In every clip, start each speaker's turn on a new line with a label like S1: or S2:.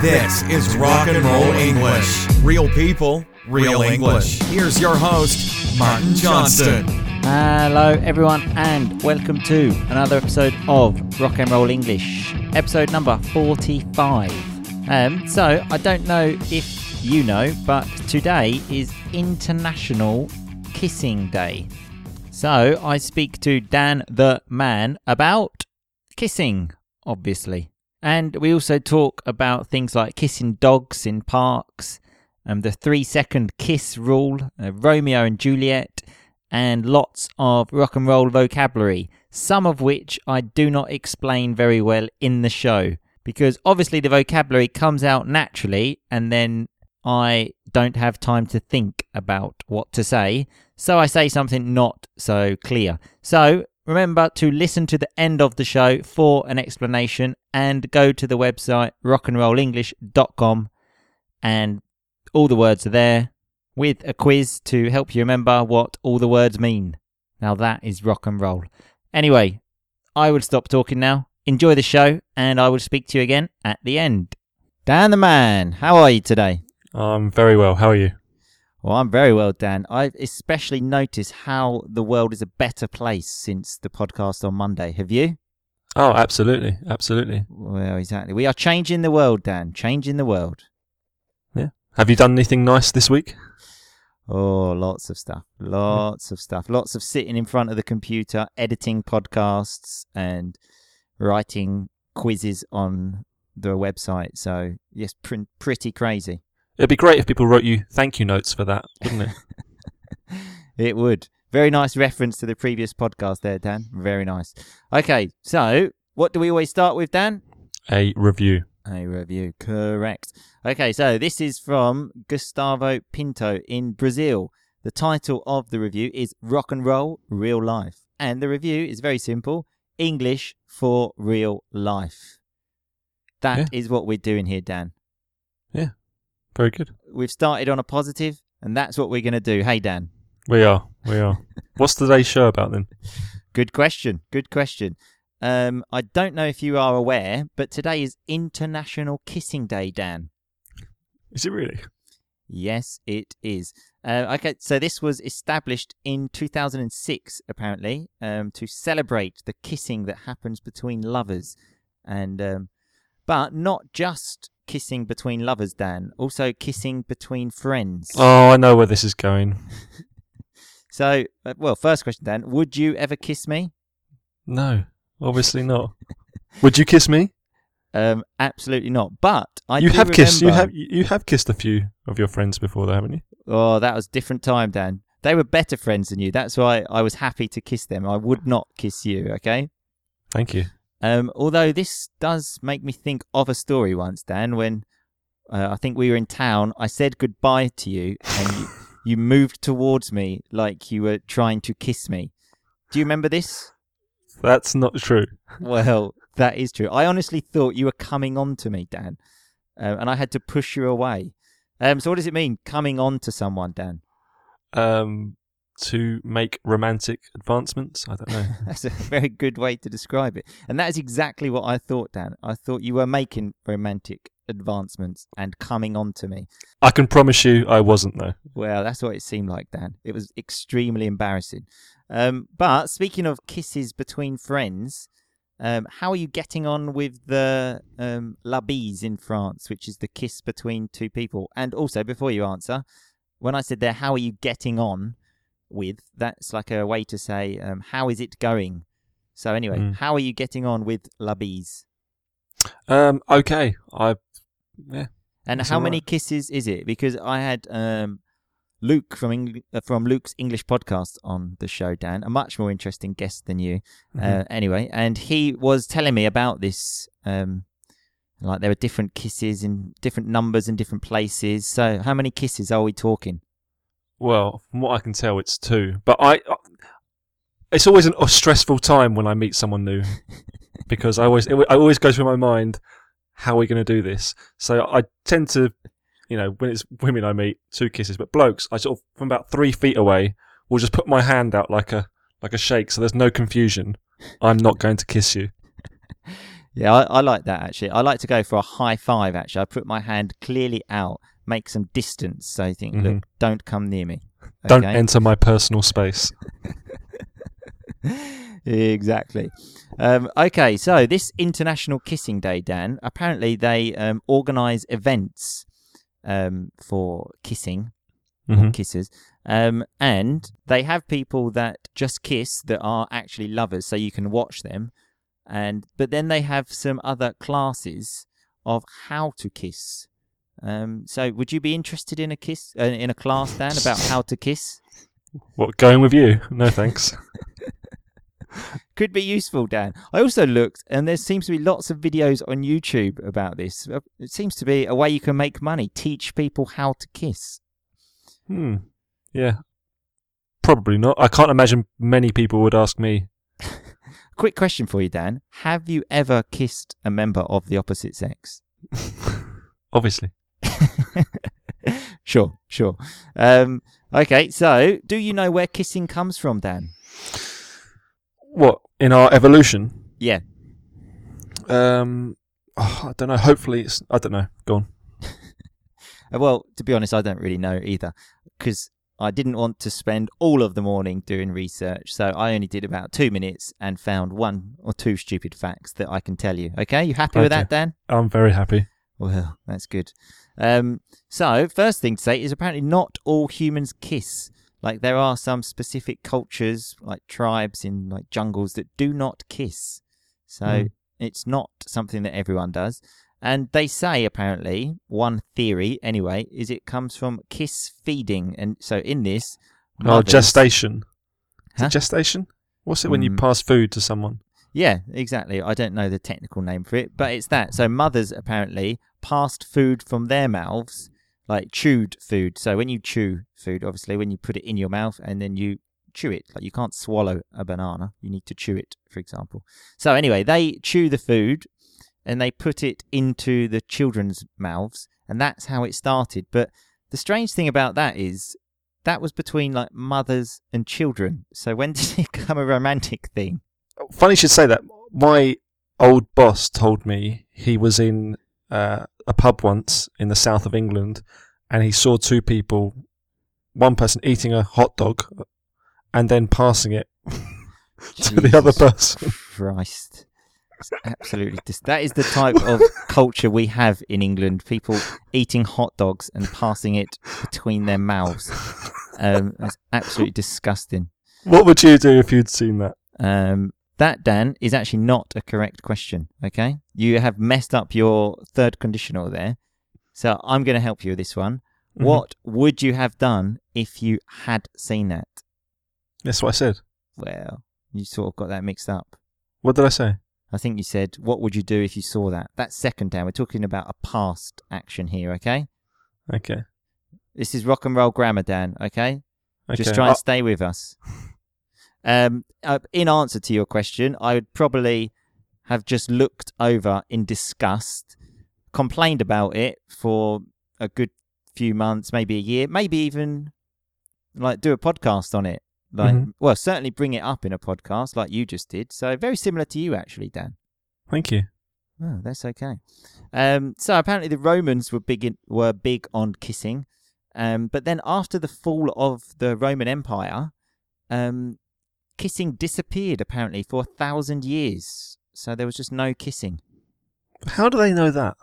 S1: This is Rock and Roll English. Real people, real English. Here's your host, Martin Johnston.
S2: Hello, everyone, and welcome to another episode of Rock and Roll English, episode number 45. Um, so, I don't know if you know, but today is International Kissing Day. So, I speak to Dan the Man about kissing, obviously. And we also talk about things like kissing dogs in parks, um, the three second kiss rule, uh, Romeo and Juliet, and lots of rock and roll vocabulary, some of which I do not explain very well in the show. Because obviously the vocabulary comes out naturally, and then I don't have time to think about what to say, so I say something not so clear. So Remember to listen to the end of the show for an explanation and go to the website rockandrollenglish.com and all the words are there with a quiz to help you remember what all the words mean. Now that is rock and roll. Anyway, I will stop talking now. Enjoy the show and I will speak to you again at the end. Dan the man, how are you today?
S3: I'm very well. How are you?
S2: Well, I'm very well, Dan. I've especially noticed how the world is a better place since the podcast on Monday. Have you?
S3: Oh, absolutely. Absolutely.
S2: Well, exactly. We are changing the world, Dan. Changing the world.
S3: Yeah. Have you done anything nice this week?
S2: Oh, lots of stuff. Lots of stuff. Lots of sitting in front of the computer, editing podcasts, and writing quizzes on the website. So, yes, pr- pretty crazy.
S3: It'd be great if people wrote you thank you notes for that, wouldn't it?
S2: it would. Very nice reference to the previous podcast there, Dan. Very nice. Okay, so what do we always start with, Dan?
S3: A review.
S2: A review, correct. Okay, so this is from Gustavo Pinto in Brazil. The title of the review is Rock and Roll Real Life. And the review is very simple English for real life. That yeah. is what we're doing here, Dan.
S3: Yeah. Very good.
S2: We've started on a positive, and that's what we're going to do. Hey, Dan.
S3: We are. We are. What's today's show about then?
S2: Good question. Good question. Um, I don't know if you are aware, but today is International Kissing Day, Dan.
S3: Is it really?
S2: Yes, it is. Uh, okay, so this was established in 2006, apparently, um, to celebrate the kissing that happens between lovers, and um, but not just kissing between lovers, Dan. Also kissing between friends.
S3: Oh, I know where this is going.
S2: so, uh, well, first question, Dan. Would you ever kiss me?
S3: No, obviously not. Would you kiss me?
S2: Um, absolutely not. But I
S3: you have
S2: remember...
S3: kissed. You have you have kissed a few of your friends before, though, haven't you?
S2: Oh, that was different time, Dan. They were better friends than you. That's why I was happy to kiss them. I would not kiss you. Okay.
S3: Thank you.
S2: Um, although this does make me think of a story once, Dan, when uh, I think we were in town. I said goodbye to you, and you, you moved towards me like you were trying to kiss me. Do you remember this?
S3: That's not true.
S2: Well, that is true. I honestly thought you were coming on to me, Dan, uh, and I had to push you away. Um, so, what does it mean coming on to someone, Dan?
S3: Um, to make romantic advancements. I don't know.
S2: That's a very good way to describe it. And that is exactly what I thought, Dan. I thought you were making romantic advancements and coming on to me.
S3: I can promise you I wasn't, though.
S2: Well, that's what it seemed like, Dan. It was extremely embarrassing. Um, but speaking of kisses between friends, um, how are you getting on with the um, la bise in France, which is the kiss between two people? And also, before you answer, when I said there, how are you getting on? With. That's like a way to say, um, how is it going? So anyway, mm. how are you getting on with La Bise?
S3: Um, okay. I, yeah.
S2: And how many kisses is it? Because I had um, Luke from Eng- uh, from Luke's English podcast on the show, Dan, a much more interesting guest than you. Mm-hmm. Uh, anyway, and he was telling me about this. Um, like there are different kisses in different numbers in different places. So how many kisses are we talking?
S3: Well, from what I can tell, it's two. But I, it's always an, a stressful time when I meet someone new because I always, it, I always go through my mind, how are we going to do this? So I tend to, you know, when it's women I meet, two kisses, but blokes, I sort of from about three feet away will just put my hand out like a like a shake, so there's no confusion. I'm not going to kiss you.
S2: Yeah, I, I like that actually. I like to go for a high five. Actually, I put my hand clearly out, make some distance, so you think, look,
S3: Mhm.
S2: don't come near me.
S3: Don't enter my personal space.
S2: exactly. Um, okay, so this International Kissing Day, Dan. Apparently, they um, organise events um, for kissing,
S3: Mhm.
S2: kisses, um, and they have people that just kiss that are actually lovers, so you can watch them. And but then they have some other classes of how to kiss. Um, so, would you be interested in a kiss uh, in a class, Dan, about how to kiss?
S3: What, going with you? No thanks.
S2: could be useful, Dan. I also looked, and there seems to be lots of videos on YouTube about this. Uh, It seems to be a way you can make money, teach people how to kiss.
S3: Hmm. Yeah. Probably not. I can't imagine many people would ask me.
S2: Quick question for you, Dan. Have you ever kissed a member of the opposite sex?
S3: Obviously.
S2: sure, sure. Um, okay, so do you know where kissing comes from, Dan?
S3: What in our evolution?
S2: Yeah.
S3: Um. oh, I don't know. Hopefully, it's. I don't know. Go on.
S2: Well, to be honest, I don't really know either because I didn't want to spend all of the morning doing research. So I only did about two minutes and found one or two stupid facts that I can tell you. Okay, you happy with that, Dan?
S3: I'm very happy.
S2: Well, that's good. Um, so, first thing to say is apparently not all humans kiss. Like there are some specific cultures, like tribes in like jungles, that do not kiss. So
S3: Hmm.
S2: it's not something that everyone does. And they say apparently one theory anyway is it comes from kiss feeding, and so in this,
S3: Oh,
S2: mothers-
S3: gestation. Is
S2: Huh?
S3: it gestation? What's it when you
S2: Mm.
S3: pass food to someone?
S2: Yeah, exactly. I don't know the technical name for it, but it's that. So mothers apparently passed food from their mouths, like chewed food. So when you chew food, obviously when you put it in your mouth and then you chew it, like you can't swallow a banana, you need to chew it, for example. So anyway, they chew the food and they put it into the children's mouths, and that's how it started. But the strange thing about that is that was between like mothers and children. So when did it become a romantic thing?
S3: Funny you should say that. My old boss told me he was in uh, a pub once in the south of England, and he saw two people, one person eating a hot dog, and then passing it to the other person.
S2: Christ. It's absolutely dis- that is the type of culture we have in England. People eating hot dogs and passing it between their mouths. Um, that's absolutely disgusting.
S3: What would you do if you'd seen that?
S2: Um, that Dan is actually not a correct question. Okay, you have messed up your third conditional there. So I'm going to help you with this one.
S3: Mhm.
S2: What would you have done if you had seen that?
S3: That's what I said.
S2: Well, you sort of got that mixed up.
S3: What did I say?
S2: I think you said, what would you do if you saw that? That's second Dan. We're talking about a past action here, okay?
S3: Okay.
S2: This is rock and roll grammar, Dan, okay?
S3: Okay.
S2: Just try
S3: I-
S2: and stay with us. Um, uh, in answer to your question, I would probably have just looked over in disgust, complained about it for a good few months, maybe a year, maybe even like do a podcast on it. Like,
S3: Mhm.
S2: well, certainly bring it up in a podcast like you just did. So very similar to you, actually, Dan.
S3: Thank you.
S2: Oh, that's okay. Um, so apparently the Romans were big in, were big on kissing, um, but then after the fall of the Roman Empire, um, kissing disappeared apparently for a thousand years. So there was just no kissing.
S3: How do they know that?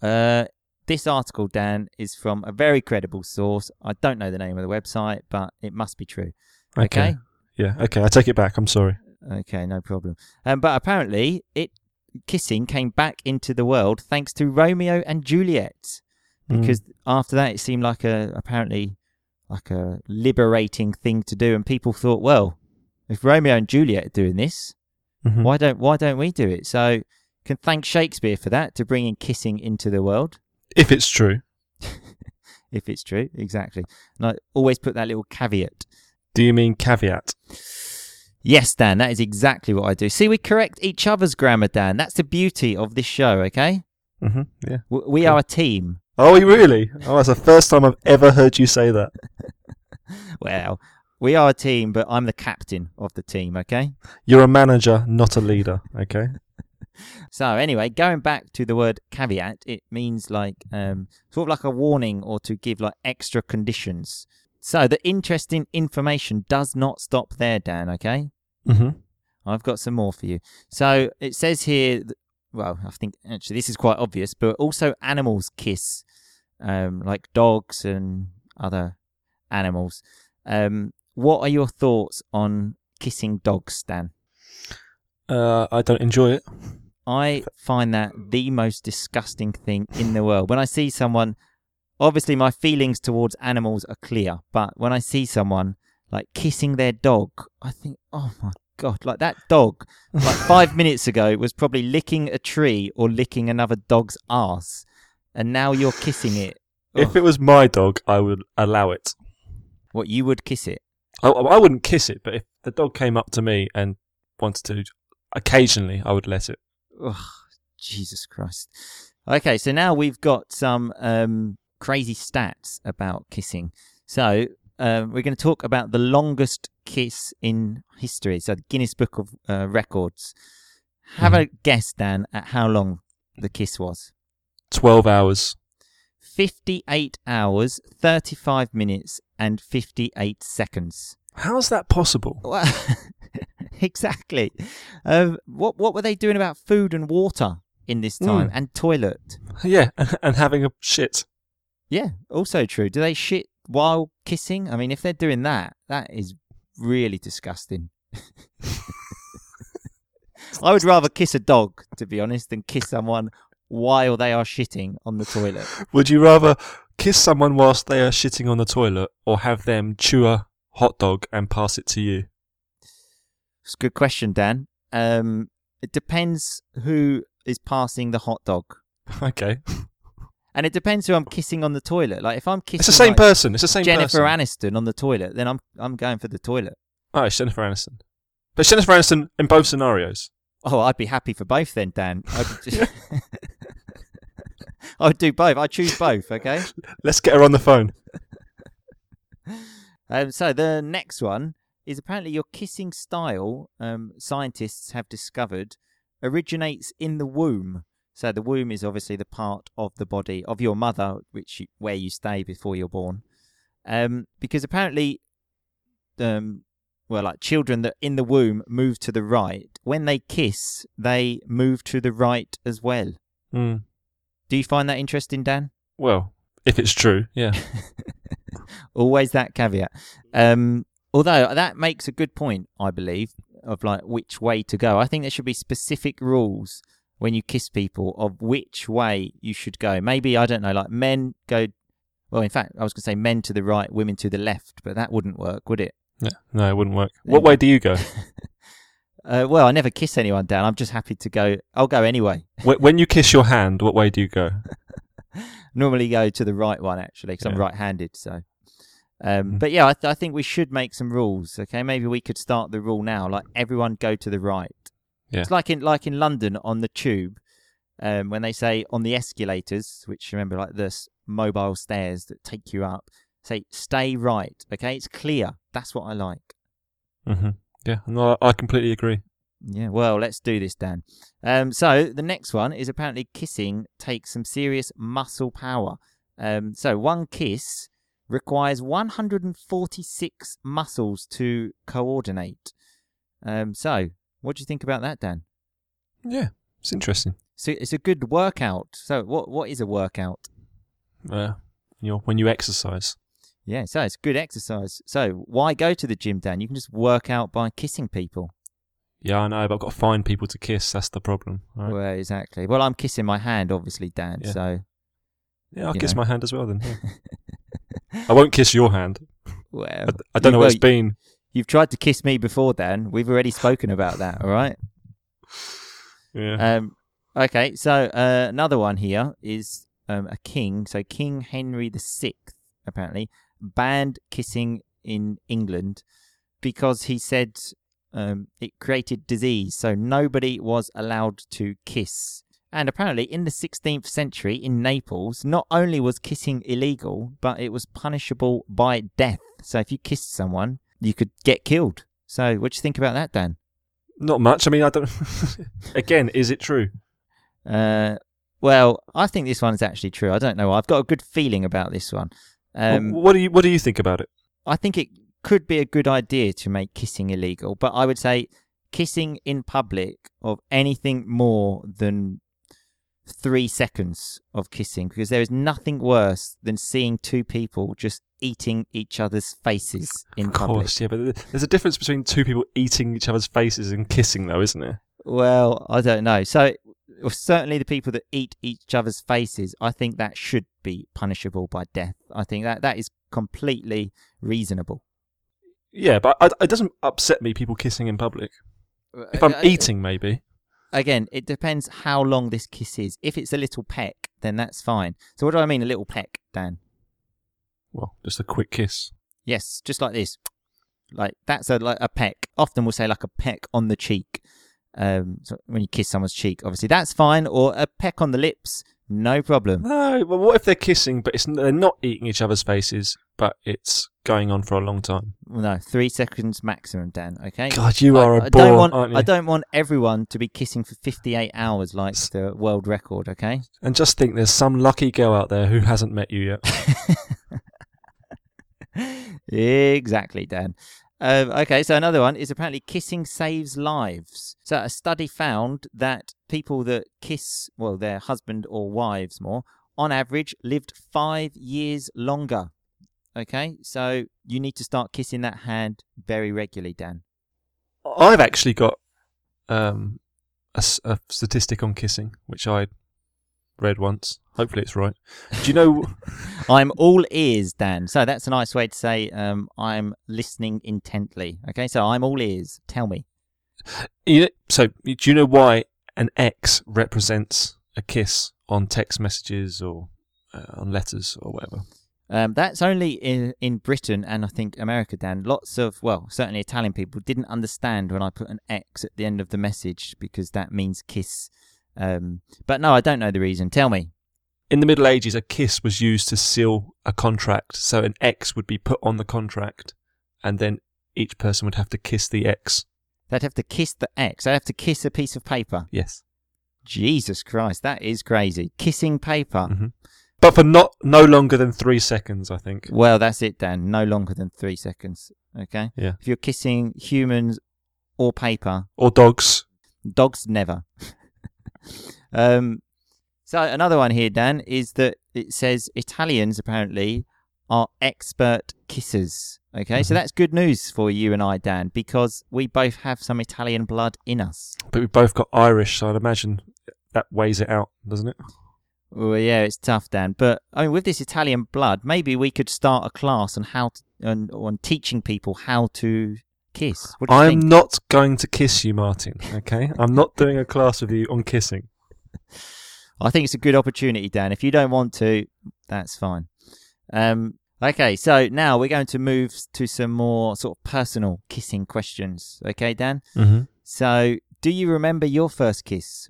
S2: Uh, this article, Dan, is from a very credible source. I don't know the name of the website, but it must be true. Okay.
S3: Yeah. Okay. I take it back. I'm sorry.
S2: Okay, no problem. Um, but apparently, it kissing came back into the world thanks to Romeo and Juliet,
S3: Mm.
S2: because after that it seemed like a apparently like a liberating thing to do, and people thought, well, if Romeo and Juliet are doing this,
S3: Mhm.
S2: why don't why don't we do it? So can thank Shakespeare for that to bringing kissing into the world,
S3: If it's true.
S2: if it's true, exactly. And I always put that little caveat.
S3: Do you mean caveat?
S2: Yes, Dan, that is exactly what I do. See, we correct each other's grammar, Dan. That's the beauty of this show, okay?
S3: hmm Yeah.
S2: W- We
S3: Cool.
S2: are a team.
S3: Oh, you really? Oh, that's the first time I've ever heard you say that.
S2: Well, we are a team, but I'm the captain of the team, okay?
S3: You're a manager, not a leader. Okay.
S2: so anyway, going back to the word caveat, it means like um, sort of like a warning or to give like extra conditions. So the interesting information does not stop there, Dan. Okay,
S3: hmm
S2: I've got some more for you. So it says here, well, I think actually this is quite obvious, but also animals kiss, um, like dogs and other animals. Um, what are your thoughts on kissing dogs, Dan?
S3: Uh, I don't enjoy it.
S2: I find that the most disgusting thing in the world. When I see someone, obviously my feelings towards animals are clear, but when I see someone like kissing their dog, I think, oh my god, like that dog, like five minutes ago was probably licking a tree or licking another dog's ass, and now you're kissing it.
S3: If
S2: Ugh.
S3: it was my dog, I would allow it.
S2: What you would kiss it?
S3: I, I wouldn't kiss it, but if the dog came up to me and wanted to, occasionally I would let it.
S2: Ugh, Jesus Christ. Okay, so now we've got some um, crazy stats about kissing. So um, we're going to talk about the longest kiss in history. So the Guinness Book of uh, Records. Have a guess, Dan, at how long the kiss was.
S3: 12 hours.
S2: 58 hours, 35 minutes, and 58 seconds.
S3: How's that possible?
S2: Well, exactly. Um, what what were they doing about food and water in this time
S3: Mm.
S2: and toilet?
S3: Yeah, and having a shit.
S2: Yeah, also true. Do they shit while kissing? I mean, if they're doing that, that is really disgusting. I would rather kiss a dog, to be honest, than kiss someone while they are shitting on the toilet.
S3: Would you rather kiss someone whilst they are shitting on the toilet or have them chew a hot dog and pass it to you?
S2: It's a good question, Dan. Um, it depends who is passing the hot dog.
S3: Okay.
S2: And it depends who I'm kissing on the toilet. Like if I'm kissing
S3: It's the same
S2: like,
S3: person. It's the same
S2: Jennifer
S3: person.
S2: Aniston on the toilet, then I'm I'm going for the toilet.
S3: oh, it's Jennifer Aniston. But Jennifer Aniston in both scenarios.
S2: Oh, I'd be happy for both then, Dan. I'd just I'd do both. I choose both. Okay.
S3: Let's get her on the phone.
S2: Um, so the next one is apparently your kissing style. Um, scientists have discovered originates in the womb. So the womb is obviously the part of the body of your mother, which you, where you stay before you're born. Um, because apparently, um, well, like children that in the womb move to the right. When they kiss, they move to the right as well.
S3: Mm.
S2: Do you find that interesting, Dan?
S3: Well, if it's true, yeah.
S2: Always that caveat. Um, although that makes a good point, I believe, of like which way to go. I think there should be specific rules when you kiss people of which way you should go. Maybe I don't know, like men go. Well, in fact, I was going to say men to the right, women to the left, but that wouldn't work, would it?
S3: yeah. No, it wouldn't work. What way do you go?
S2: Uh, well, I never kiss anyone Dan. I'm just happy to go. I'll go anyway.
S3: When you kiss your hand, what way do you go?
S2: Normally go to the right one actually, because I'm right-handed. So, um,
S3: Mhm.
S2: but yeah, I, th- I think we should make some rules. Okay, maybe we could start the rule now, like everyone go to the right.
S3: Yeah.
S2: It's like in like in London on the tube, um, when they say on the escalators, which remember like the s- mobile stairs that take you up, say stay right. Okay, it's clear. That's what I like.
S3: hmm Yeah, no, I completely agree.
S2: Yeah, well, let's do this, Dan. Um, so the next one is apparently kissing takes some serious muscle power. Um, so one kiss requires 146 muscles to coordinate. Um, so what do you think about that, Dan?
S3: Yeah, it's interesting.
S2: So it's a good workout. So what what is a workout?
S3: Uh, you know, when you exercise.
S2: Yeah, so it's good exercise. So why go to the gym, Dan? You can just work out by kissing people.
S3: Yeah, I know, but I've got to find people to kiss. That's the problem. Right?
S2: Well, exactly. Well, I'm kissing my hand, obviously, Dan.
S3: Yeah.
S2: So
S3: yeah, I'll kiss
S2: know.
S3: my hand as well then. yeah. I won't kiss your hand.
S2: well,
S3: I, I don't know where
S2: well,
S3: it's been.
S2: You've tried to kiss me before, Dan. We've already spoken about that. All right.
S3: Yeah.
S2: Um, okay. So uh, another one here is um, a king. So King Henry the Sixth apparently banned kissing in England because he said um, it created disease. So nobody was allowed to kiss. And apparently, in the 16th century in Naples, not only was kissing illegal, but it was punishable by death. So if you kissed someone, you could get killed. So what do you think about that, Dan?
S3: Not much. I mean, I don't. Again, is it true?
S2: Uh, well, I think this one's actually true. I don't know. I've got a good feeling about this one. Um,
S3: what do you What do you think about it?
S2: I think it could be a good idea to make kissing illegal, but I would say kissing in public of anything more than three seconds of kissing because there is nothing worse than seeing two people just eating each other's faces in
S3: Of
S2: public.
S3: yeah, but there's a difference between two people eating each other's faces and kissing, though, isn't there?
S2: Well, I don't know. So well, certainly the people that eat each other's faces, I think that should be punishable by death. I think that that is completely reasonable.
S3: Yeah, but I, it doesn't upset me people kissing in public. If I'm
S2: Uh,
S3: eating, maybe.
S2: again, it depends how long this kiss is. If it's a little peck, then that's fine. So what do I mean, a little peck, Dan?
S3: Well, just a quick kiss.
S2: Yes, just like this. Like that's a like a peck. Often we'll say like a peck on the cheek. Um, so when you kiss someone's cheek, obviously that's fine. Or a peck on the lips, no problem.
S3: No, but what if they're kissing, but it's they're not eating each other's faces, but it's going on for a long time?
S2: No, three seconds maximum, Dan. Okay.
S3: God, you
S2: I-
S3: are a
S2: I
S3: bore,
S2: don't want.
S3: aren't you?
S2: I don't want everyone to be kissing for fifty-eight hours like the world record. Okay.
S3: And just think, there's some lucky girl out there who hasn't met you yet.
S2: exactly, Dan. Um, okay, so another one is apparently kissing saves lives. So a study found that people that kiss, well, their husband or wives more, on average, lived five years longer. Okay, so you need to start kissing that hand very regularly, Dan.
S3: I've actually got um, a, a statistic on kissing, which I read once. Hopefully, it's right. Do you know?
S2: I'm all ears, Dan. So that's a nice way to say um, I'm listening intently. Okay, so I'm all ears. Tell me.
S3: you so, do you know why an X represents a kiss on text messages or uh, on letters or whatever?
S2: Um, that's only in in Britain and I think America, Dan. Lots of well, certainly Italian people didn't understand when I put an X at the end of the message because that means kiss. Um, but no, I don't know the reason. Tell me.
S3: In the Middle Ages, a kiss was used to seal a contract. So an X would be put on the contract, and then each person would have to kiss the X.
S2: They'd have to kiss the X. They'd have to kiss a piece of paper.
S3: Yes.
S2: Jesus Christ, that is crazy. Kissing paper.
S3: hmm But for not no longer than three seconds, I think.
S2: Well, that's it, Dan. No longer than three seconds. Okay.
S3: Yeah.
S2: If you're kissing humans or paper,
S3: Or dogs.
S2: Dogs never. um, so another one here, Dan, is that it says Italians apparently are expert kissers. Okay, so
S3: Mhm.
S2: that's good news for you and I, Dan, because we both have some Italian blood in us.
S3: But we both got Irish, so I'd imagine that weighs it out, doesn't it?
S2: Well, yeah, it's tough, Dan. But I mean, with this Italian blood, maybe we could start a class on how to, on, on teaching people how to kiss. What do you
S3: I'm
S2: think?
S3: not going to kiss you, Martin. Okay, I'm not doing a class with you on kissing.
S2: I think it's a good opportunity, Dan. If you don't want to, that's fine. Um, okay, so now we're going to move to some more sort of personal kissing questions. Okay, Dan?
S3: Mm-hmm.
S2: So, do you remember your first kiss?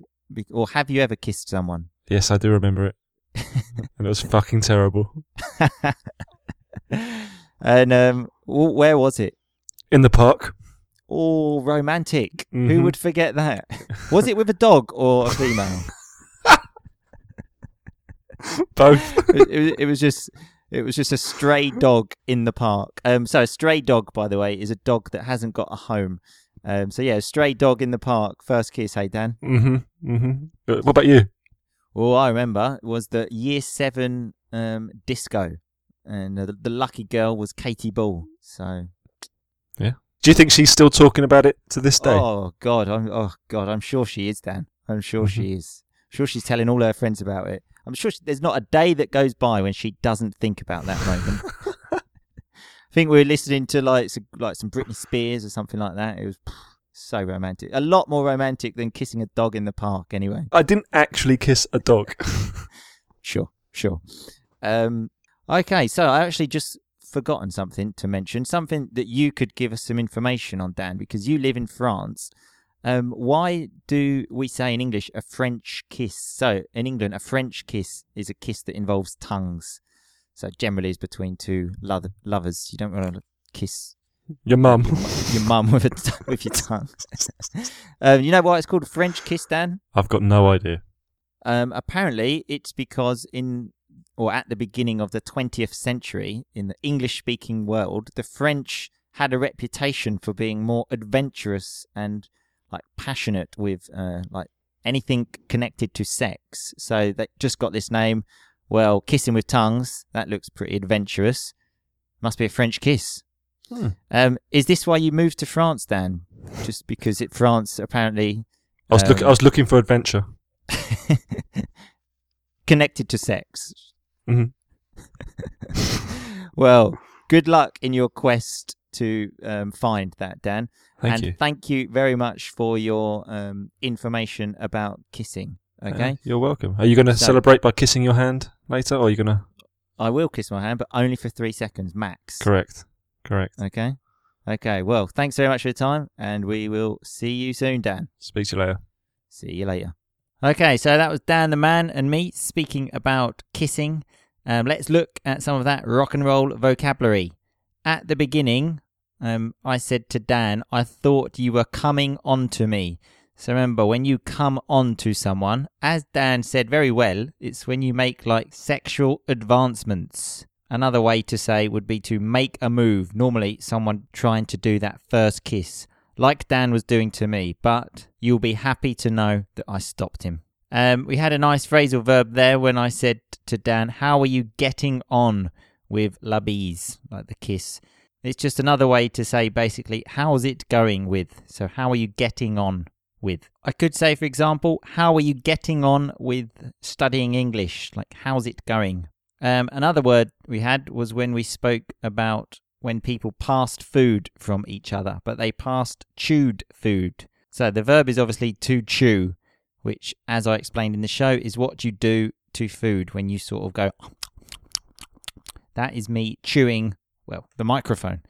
S2: Or have you ever kissed someone?
S3: Yes, I do remember it, and it was fucking terrible.
S2: and um, where was it?
S3: In the park,
S2: Oh, romantic. Who
S3: Mhm.
S2: would forget that? Was it with a dog or a female?
S3: both.
S2: it, it, was- it was just it was just a stray dog in the park. Um, so a stray dog, by the way, is a dog that hasn't got a home. Um, so yeah, a stray dog in the park. First kiss, hey Dan.
S3: mm-hmm. Mm-hmm. What about you?
S2: All I remember it was the year seven um, disco, and uh, the, the lucky girl was Katie Ball. So
S3: Do you think she's still talking about it to this day?
S2: oh god, I'm oh god, I'm sure she is Dan. I'm sure she is. I'm sure she's telling all her friends about it. I'm sure she, there's not a day that goes by when she doesn't think about that moment. I think we were listening to like some, like some Britney Spears or something like that. It was so romantic. A lot more romantic than kissing a dog in the park, anyway.
S3: I didn't actually kiss a dog.
S2: Sure, sure. Um, okay, so I actually just forgotten something to mention, something that you could give us some information on, Dan, because you live in France. Um, why do we say in English a French kiss? So in England, a French kiss is a kiss that involves tongues. So generally, is between two lo- lovers. You don't want to kiss
S3: Your mum.
S2: your mum with a t- with your tongue. um, you know why it's called French kiss, Dan?
S3: I've got no idea.
S2: Um, apparently, it's because in or at the beginning of the 20th century, in the English-speaking world, the French had a reputation for being more adventurous and like passionate with uh, like anything connected to sex. So they just got this name. Well, kissing with tongues that looks pretty adventurous. Must be a French kiss.
S3: Hmm.
S2: Um, is this why you moved to France, Dan? Just because it France apparently
S3: I was, look,
S2: Um,
S3: I was looking for adventure.
S2: connected to sex.
S3: Mhm.
S2: well, good luck in your quest to um, find that, Dan.
S3: Thank
S2: and
S3: you.
S2: thank you very much for your um, information about kissing. Okay,
S3: Uh, you're welcome. Are you going to
S2: So-
S3: celebrate by kissing your hand later, or are you going to?
S2: I will kiss my hand, but only for three seconds max.
S3: Correct. Correct.
S2: Okay. Okay. Well, thanks very much for your time, and we will see you soon, Dan.
S3: Speak to you later.
S2: See you later. Okay, so that was Dan the man and me speaking about kissing. Um, let's look at some of that rock and roll vocabulary. At the beginning, um, I said to Dan, I thought you were coming on to me. So remember, when you come on to someone, as Dan said very well, it's when you make like sexual advancements. Another way to say would be to make a move. Normally, someone trying to do that first kiss like Dan was doing to me, but you'll be happy to know that I stopped him. Um, we had a nice phrasal verb there when I said to Dan, How are you getting on with la bise, like the kiss? It's just another way to say basically, How's it going with? So, how are you getting on with? I could say, for example, How are you getting on with studying English? Like, how's it going? Um, another word we had was when we spoke about when people passed food from each other, but they passed chewed food. So the verb is obviously to chew, which, as I explained in the show, is what you do to food when you sort of go. That is me chewing, well, the microphone.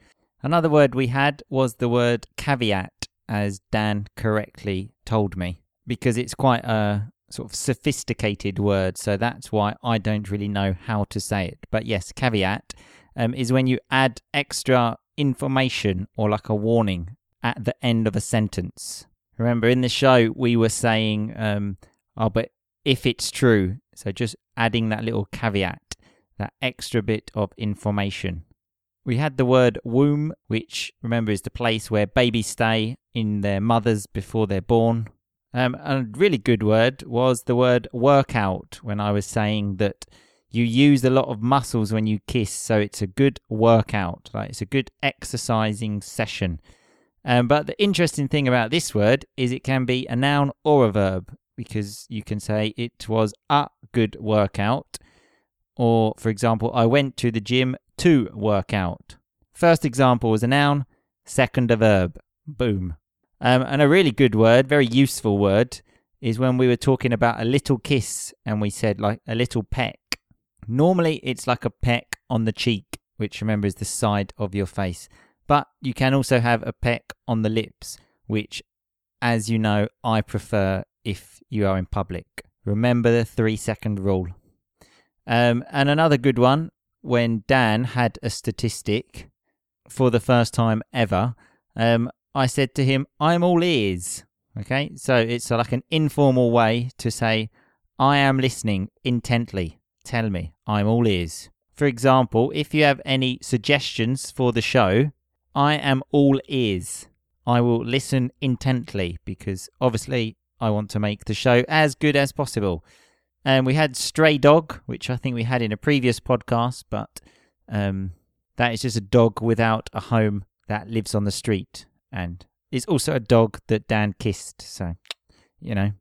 S2: Another word we had was the word caveat, as Dan correctly told me, because it's quite a sort of sophisticated word, so that's why I don't really know how to say it. But yes, caveat um, is when you add extra information or like a warning at the end of a sentence. Remember, in the show, we were saying, um, oh, but if it's true, so just adding that little caveat, that extra bit of information. We had the word womb, which remember is the place where babies stay in their mothers before they're born. Um, a really good word was the word workout when I was saying that you use a lot of muscles when you kiss, so it's a good workout. Like it's a good exercising session. Um, but the interesting thing about this word is it can be a noun or a verb because you can say it was a good workout, or for example, I went to the gym to work out. First example was a noun, second a verb. Boom. Um, and a really good word, very useful word, is when we were talking about a little kiss and we said like a little peck. Normally, it's like a peck on the cheek, which remember is the side of your face. But you can also have a peck on the lips, which, as you know, I prefer if you are in public. Remember the three second rule. Um, and another good one when Dan had a statistic for the first time ever, um, I said to him, I'm all ears. Okay, so it's like an informal way to say, I am listening intently. Tell me, I'm all ears. For example, if you have any suggestions for the show, I am all ears. I will listen intently because obviously I want to make the show as good as possible. And we had Stray Dog, which I think we had in a previous podcast, but um, that is just a dog without a home that lives on the street and is also a dog that Dan kissed. So, you know.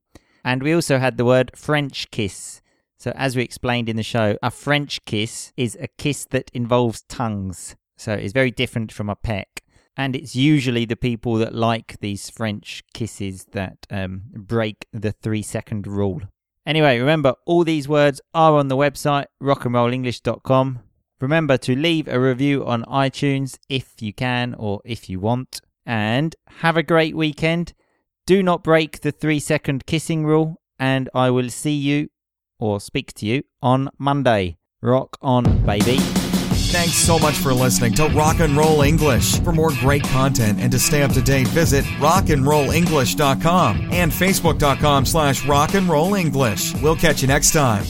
S2: And we also had the word French kiss. So, as we explained in the show, a French kiss is a kiss that involves tongues. So, it's very different from a peck. And it's usually the people that like these French kisses that um, break the three second rule. Anyway, remember, all these words are on the website rockandrollenglish.com. Remember to leave a review on iTunes if you can or if you want. And have a great weekend. Do not break the three second kissing rule. And I will see you or speak to you on Monday. Rock on, baby.
S1: Thanks so much for listening to Rock and Roll English. For more great content and to stay up to date, visit rockandrollenglish.com and facebook.com slash rockandrollenglish. We'll catch you next time.